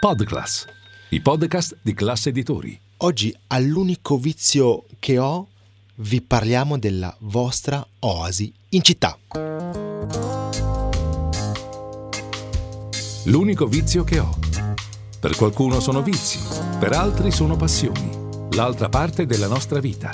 Podclass, i podcast di classe editori. Oggi all'unico vizio che ho vi parliamo della vostra oasi in città. L'unico vizio che ho. Per qualcuno sono vizi, per altri sono passioni. L'altra parte della nostra vita.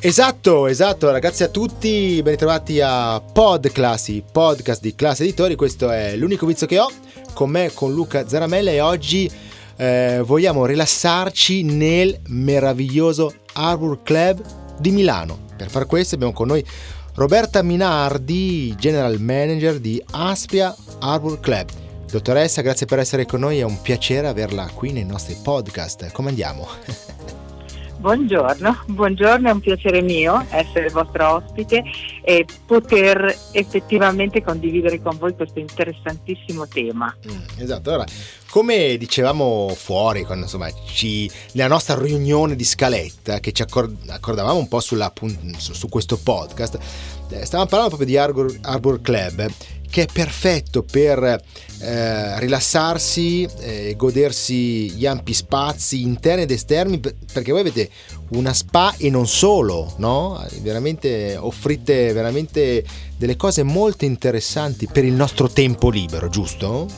Esatto, esatto, ragazzi a tutti, ben ritrovati a Podclass, i podcast di classe editori, questo è l'unico vizio che ho, con me, con Luca Zaramella e oggi eh, vogliamo rilassarci nel meraviglioso Arbor Club di Milano. Per far questo abbiamo con noi Roberta Minardi, General Manager di Aspia Arbor Club. Dottoressa, grazie per essere con noi, è un piacere averla qui nei nostri podcast. Come andiamo? Buongiorno, buongiorno, è un piacere mio essere vostra ospite e poter effettivamente condividere con voi questo interessantissimo tema. Mm, esatto, allora, come dicevamo fuori, quando, insomma, ci, nella nostra riunione di scaletta, che ci accord- accordavamo un po' sulla, su, su, questo podcast, eh, stavamo parlando proprio di Arbor, Arbor Club che è perfetto per eh, rilassarsi eh, godersi gli ampi spazi interni ed esterni perché voi avete una spa e non solo, no? Veramente offrite veramente delle cose molto interessanti per il nostro tempo libero, giusto?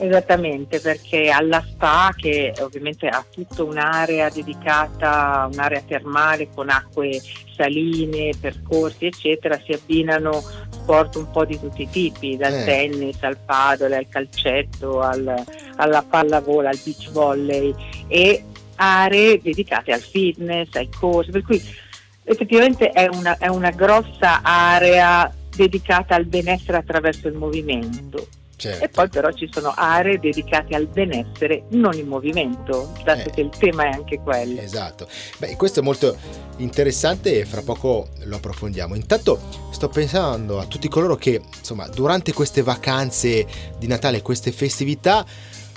Esattamente, perché alla spa, che ovviamente ha tutta un'area dedicata, un'area termale con acque saline, percorsi, eccetera, si abbinano sport un po' di tutti i tipi, dal eh. tennis al padel, al calcetto, al, alla pallavolo, al beach volley e aree dedicate al fitness, ai corsi, per cui effettivamente è una, è una grossa area dedicata al benessere attraverso il movimento Certo. E poi però ci sono aree dedicate al benessere, non in movimento, dato eh. che il tema è anche quello. Esatto. Beh, questo è molto interessante e fra poco lo approfondiamo. Intanto sto pensando a tutti coloro che, insomma, durante queste vacanze di Natale, queste festività,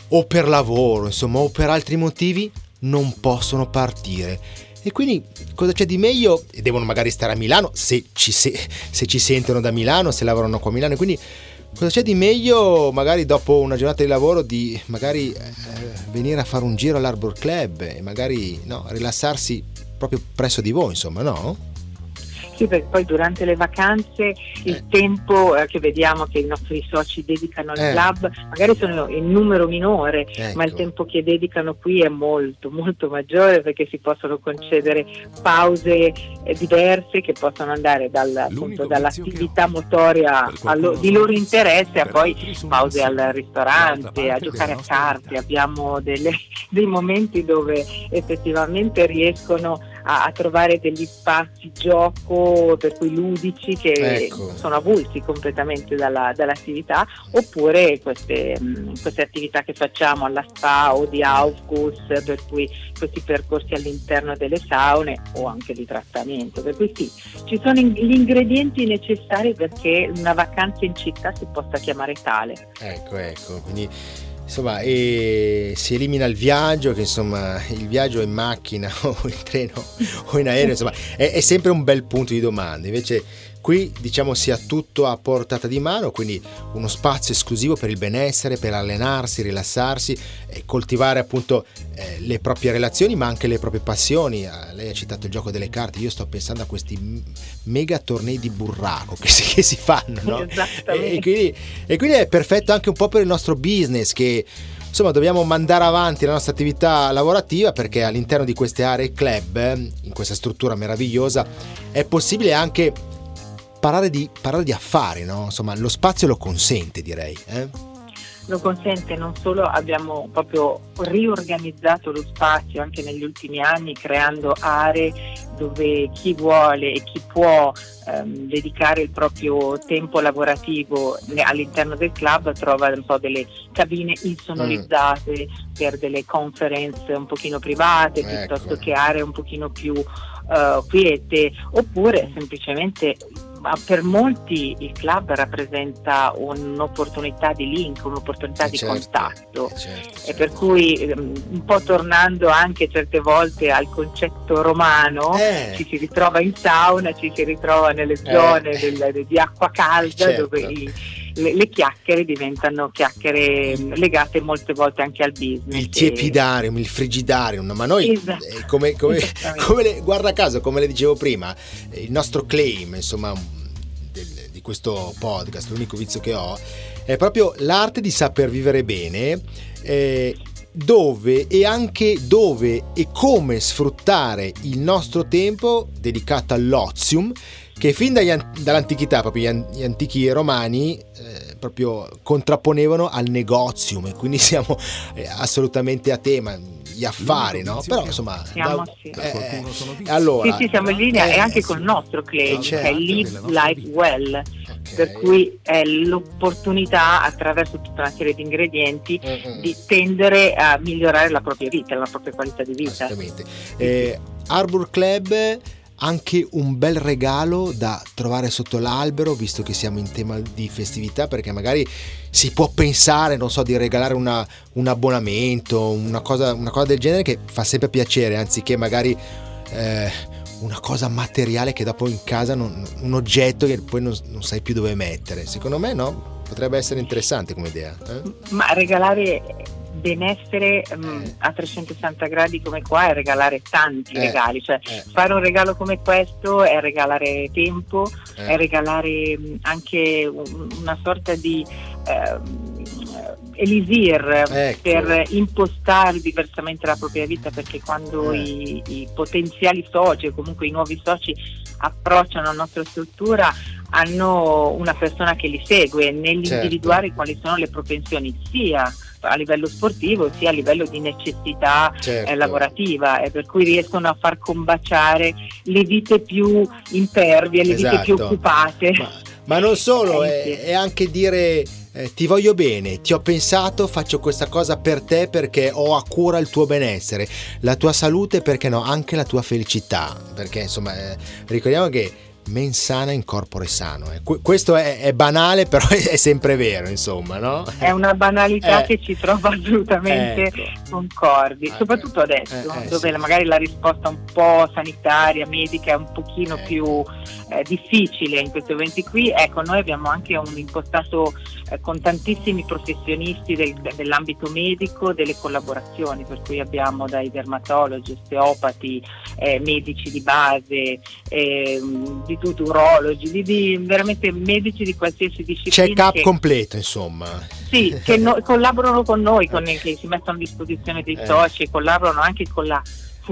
o per lavoro, insomma, o per altri motivi, non possono partire. E quindi cosa c'è di meglio? E devono magari stare a Milano, se ci, se, se ci sentono da Milano, se lavorano qua a Milano, quindi Cosa c'è di meglio, magari dopo una giornata di lavoro, di magari eh, venire a fare un giro all'Arbor Club e magari no, rilassarsi proprio presso di voi, insomma, no? Sì, perché poi durante le vacanze il eh. tempo eh, che vediamo che i nostri soci dedicano al eh. club magari sono in numero minore, ecco. ma il tempo che dedicano qui è molto, molto maggiore perché si possono concedere pause eh, diverse che possono andare dal, appunto, dall'attività motoria allo, di loro interesse a poi pause al ristorante, a giocare a carte. Abbiamo delle, dei momenti dove effettivamente riescono a, a, trovare degli spazi gioco per cui ludici che ecco. sono avulsi completamente dalla, dall'attività oppure queste, mh, queste, attività che facciamo alla spa o di Aufguss per cui questi percorsi all'interno delle saune o anche di trattamento per cui sì ci sono in, gli ingredienti necessari perché una vacanza in città si possa chiamare tale ecco ecco quindi insomma, e si elimina il viaggio, che insomma il viaggio in macchina o in treno o in aereo, insomma, è, è sempre un bel punto di domanda. Invece Qui diciamo sia tutto a portata di mano, quindi uno spazio esclusivo per il benessere, per allenarsi, rilassarsi e coltivare appunto eh, le proprie relazioni ma anche le proprie passioni. Ah, lei ha citato il gioco delle carte, io sto pensando a questi mega tornei di burraco che si, che si fanno, no? E, e, quindi, e quindi è perfetto anche un po' per il nostro business che insomma dobbiamo mandare avanti la nostra attività lavorativa perché all'interno di queste aree club, in questa struttura meravigliosa, è possibile anche parlare di, parlare di affari, no? Insomma, lo spazio lo consente, direi. Eh? lo consente non solo abbiamo proprio riorganizzato lo spazio anche negli ultimi anni creando aree dove chi vuole e chi può ehm, dedicare il proprio tempo lavorativo all'interno del club trova un po' delle cabine insonorizzate mm. per delle conference un pochino private ecco. piuttosto che aree un pochino più uh, quiete oppure semplicemente per molti il club rappresenta un'opportunità di link, un'opportunità di certo, contatto certo, certo. e per cui ehm, un po' tornando anche certe volte al concetto romano eh. ci si ritrova in sauna, ci si ritrova nelle eh. zone eh. del, di acqua calda certo. dove i, le, le, chiacchiere diventano chiacchiere legate molte volte anche al business. Il tiepidarium, il frigidarium, ma noi esatto. eh, come, come, come le, guarda caso, come le dicevo prima, il nostro claim, insomma, del, di questo podcast, l'unico vizio che ho, è proprio l'arte di saper vivere bene. Eh, dove e anche dove e come sfruttare il nostro tempo dedicato all'ozium che fin dagli, dall'antichità, proprio gli, antichi romani, eh, proprio contrapponevano al negozium e quindi siamo eh, assolutamente a tema gli affari, no? Però insomma, siamo, da, sì. eh, allora, sì, sì, siamo in linea e anche col nostro claim, certo, che è Live Life Well. Okay. Per cui è l'opportunità attraverso tutta una serie di ingredienti mm-hmm. di tendere a migliorare la propria vita, la propria qualità di vita. Assolutamente. Eh, Arbor Club anche un bel regalo da trovare sotto l'albero, visto che siamo in tema di festività, perché magari si può pensare, non so, di regalare una, un abbonamento, una cosa, una cosa, del genere che fa sempre piacere, anziché magari eh, una cosa materiale che dopo in casa, non, un oggetto che poi non, non sai più dove mettere. Secondo me no, potrebbe essere interessante come idea. Eh? Ma regalare benessere um, a 360 gradi come qua è regalare tanti eh, regali, cioè eh. fare un regalo come questo è regalare tempo, eh. è regalare um, anche un, una sorta di elisir ecco. per impostare diversamente la propria vita perché quando eh. i, i potenziali soci o comunque i nuovi soci approcciano la nostra struttura hanno una persona che li segue nell'individuare certo. quali sono le propensioni sia a livello sportivo sia a livello di necessità eh, certo. eh, lavorativa e per cui riescono a far combaciare le vite più impervie, le esatto. vite più esatto. occupate. Ma, ma non solo, eh, è, è, anche dire eh, ti voglio bene, ti ho pensato, faccio questa cosa per te perché ho a cura il tuo benessere, la tua salute, perché no, anche la tua felicità, perché insomma eh, ricordiamo che men sana in corpore sano. Eh. Questo è, è, banale, però è sempre vero, insomma, no? È una banalità eh. che ci trova assolutamente ecco. concordi, ah, soprattutto adesso, eh, eh dove sì. magari la risposta un po' sanitaria, medica è un pochino più eh, difficile in questi eventi qui. Ecco, noi abbiamo anche un impostato eh, con tantissimi professionisti del, dell'ambito medico, delle collaborazioni, per cui abbiamo dai dermatologi, osteopati, medici di base, di tutti, urologi, di, di, veramente medici di qualsiasi disciplina. Check-up che, completo, insomma. Sì, che no, collaborano con noi, con, che si mettono a disposizione dei eh. soci, collaborano anche con la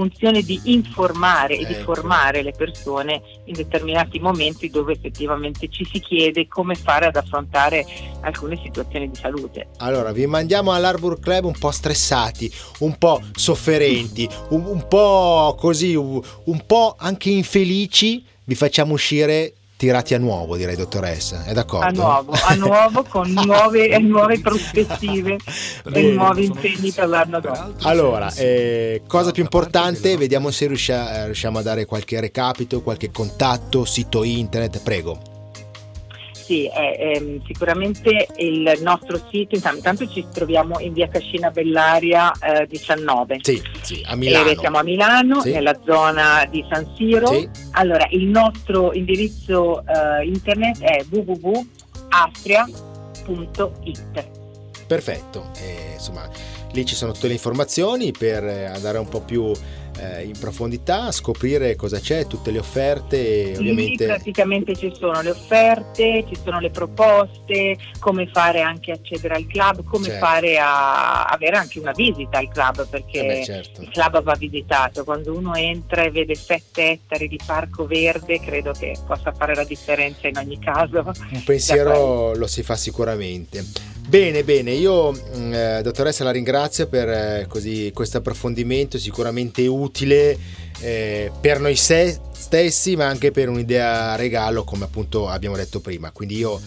funzione di informare e ecco. di formare le persone in determinati momenti dove effettivamente ci si chiede come fare ad affrontare alcune situazioni di salute. Allora, vi mandiamo all'Arbor Club un po' stressati, un po' sofferenti, un, un po' così, un, un po' anche infelici, vi facciamo uscire tirati a nuovo, direi dottoressa, è d'accordo? A nuovo, a nuovo con nuove, nuove prospettive e nuovi impegni per l'anno dopo. Allora, eh, cosa più importante, vediamo se riuscia, riusciamo a dare qualche recapito, qualche contatto, sito internet, prego sì, è, è, sicuramente il nostro sito, intanto ci troviamo in via Cascina Bellaria eh, 19. Sì, sì, a Milano. E siamo a Milano, sì. nella zona di San Siro. Sì. Allora, il nostro indirizzo eh, internet è www.astria.it. Perfetto, eh, insomma, lì ci sono tutte le informazioni per andare un po' più eh, in profondità, scoprire cosa c'è, tutte le offerte. Ovviamente... Sì, praticamente ci sono le offerte, ci sono le proposte, come fare anche accedere al club, come certo. fare a avere anche una visita al club, perché eh beh, certo. il club va visitato. Quando uno entra e vede sette ettari di parco verde, credo che possa fare la differenza in ogni caso. Un pensiero lo si fa sicuramente. Bene, bene, io mm, eh, dottoressa la ringrazio per eh, così, questo approfondimento sicuramente utile eh, per noi se- stessi ma anche per un'idea regalo come appunto abbiamo detto prima. Quindi io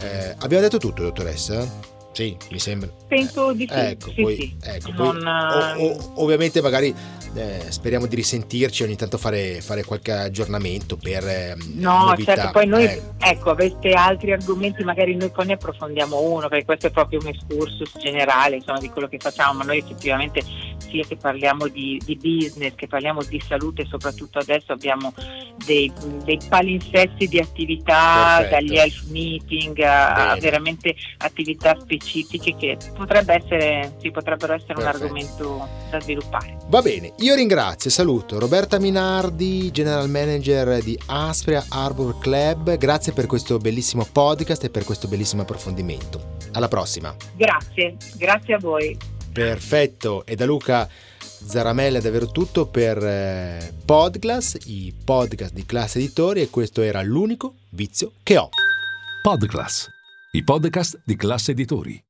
eh, abbiamo detto tutto dottoressa? Sì, mi sembra. Penso di sì. Ecco, sì, poi, sì. Ecco, non... poi o, o, ovviamente magari eh, speriamo di risentirci ogni tanto fare, fare qualche aggiornamento per eh, no novità. certo poi noi eh. ecco aveste altri argomenti magari noi poi ne approfondiamo uno perché questo è proprio un excursus generale insomma di quello che facciamo ma noi effettivamente sia che parliamo di, di business che parliamo di salute soprattutto adesso abbiamo dei, dei palinsesti di attività Perfetto. dagli health meeting a, a, veramente attività specifiche che potrebbe essere, sì, potrebbero essere Perfetto. un argomento da sviluppare va bene io ringrazio e saluto Roberta Minardi, General Manager di Aspria Arbor Club. Grazie per questo bellissimo podcast e per questo bellissimo approfondimento. Alla prossima. Grazie, grazie a voi. Perfetto. E da Luca Zaramella davvero tutto per eh, Podclass, i podcast di Classe Editori e questo era l'unico vizio che ho. Podclass, i podcast di Classe Editori.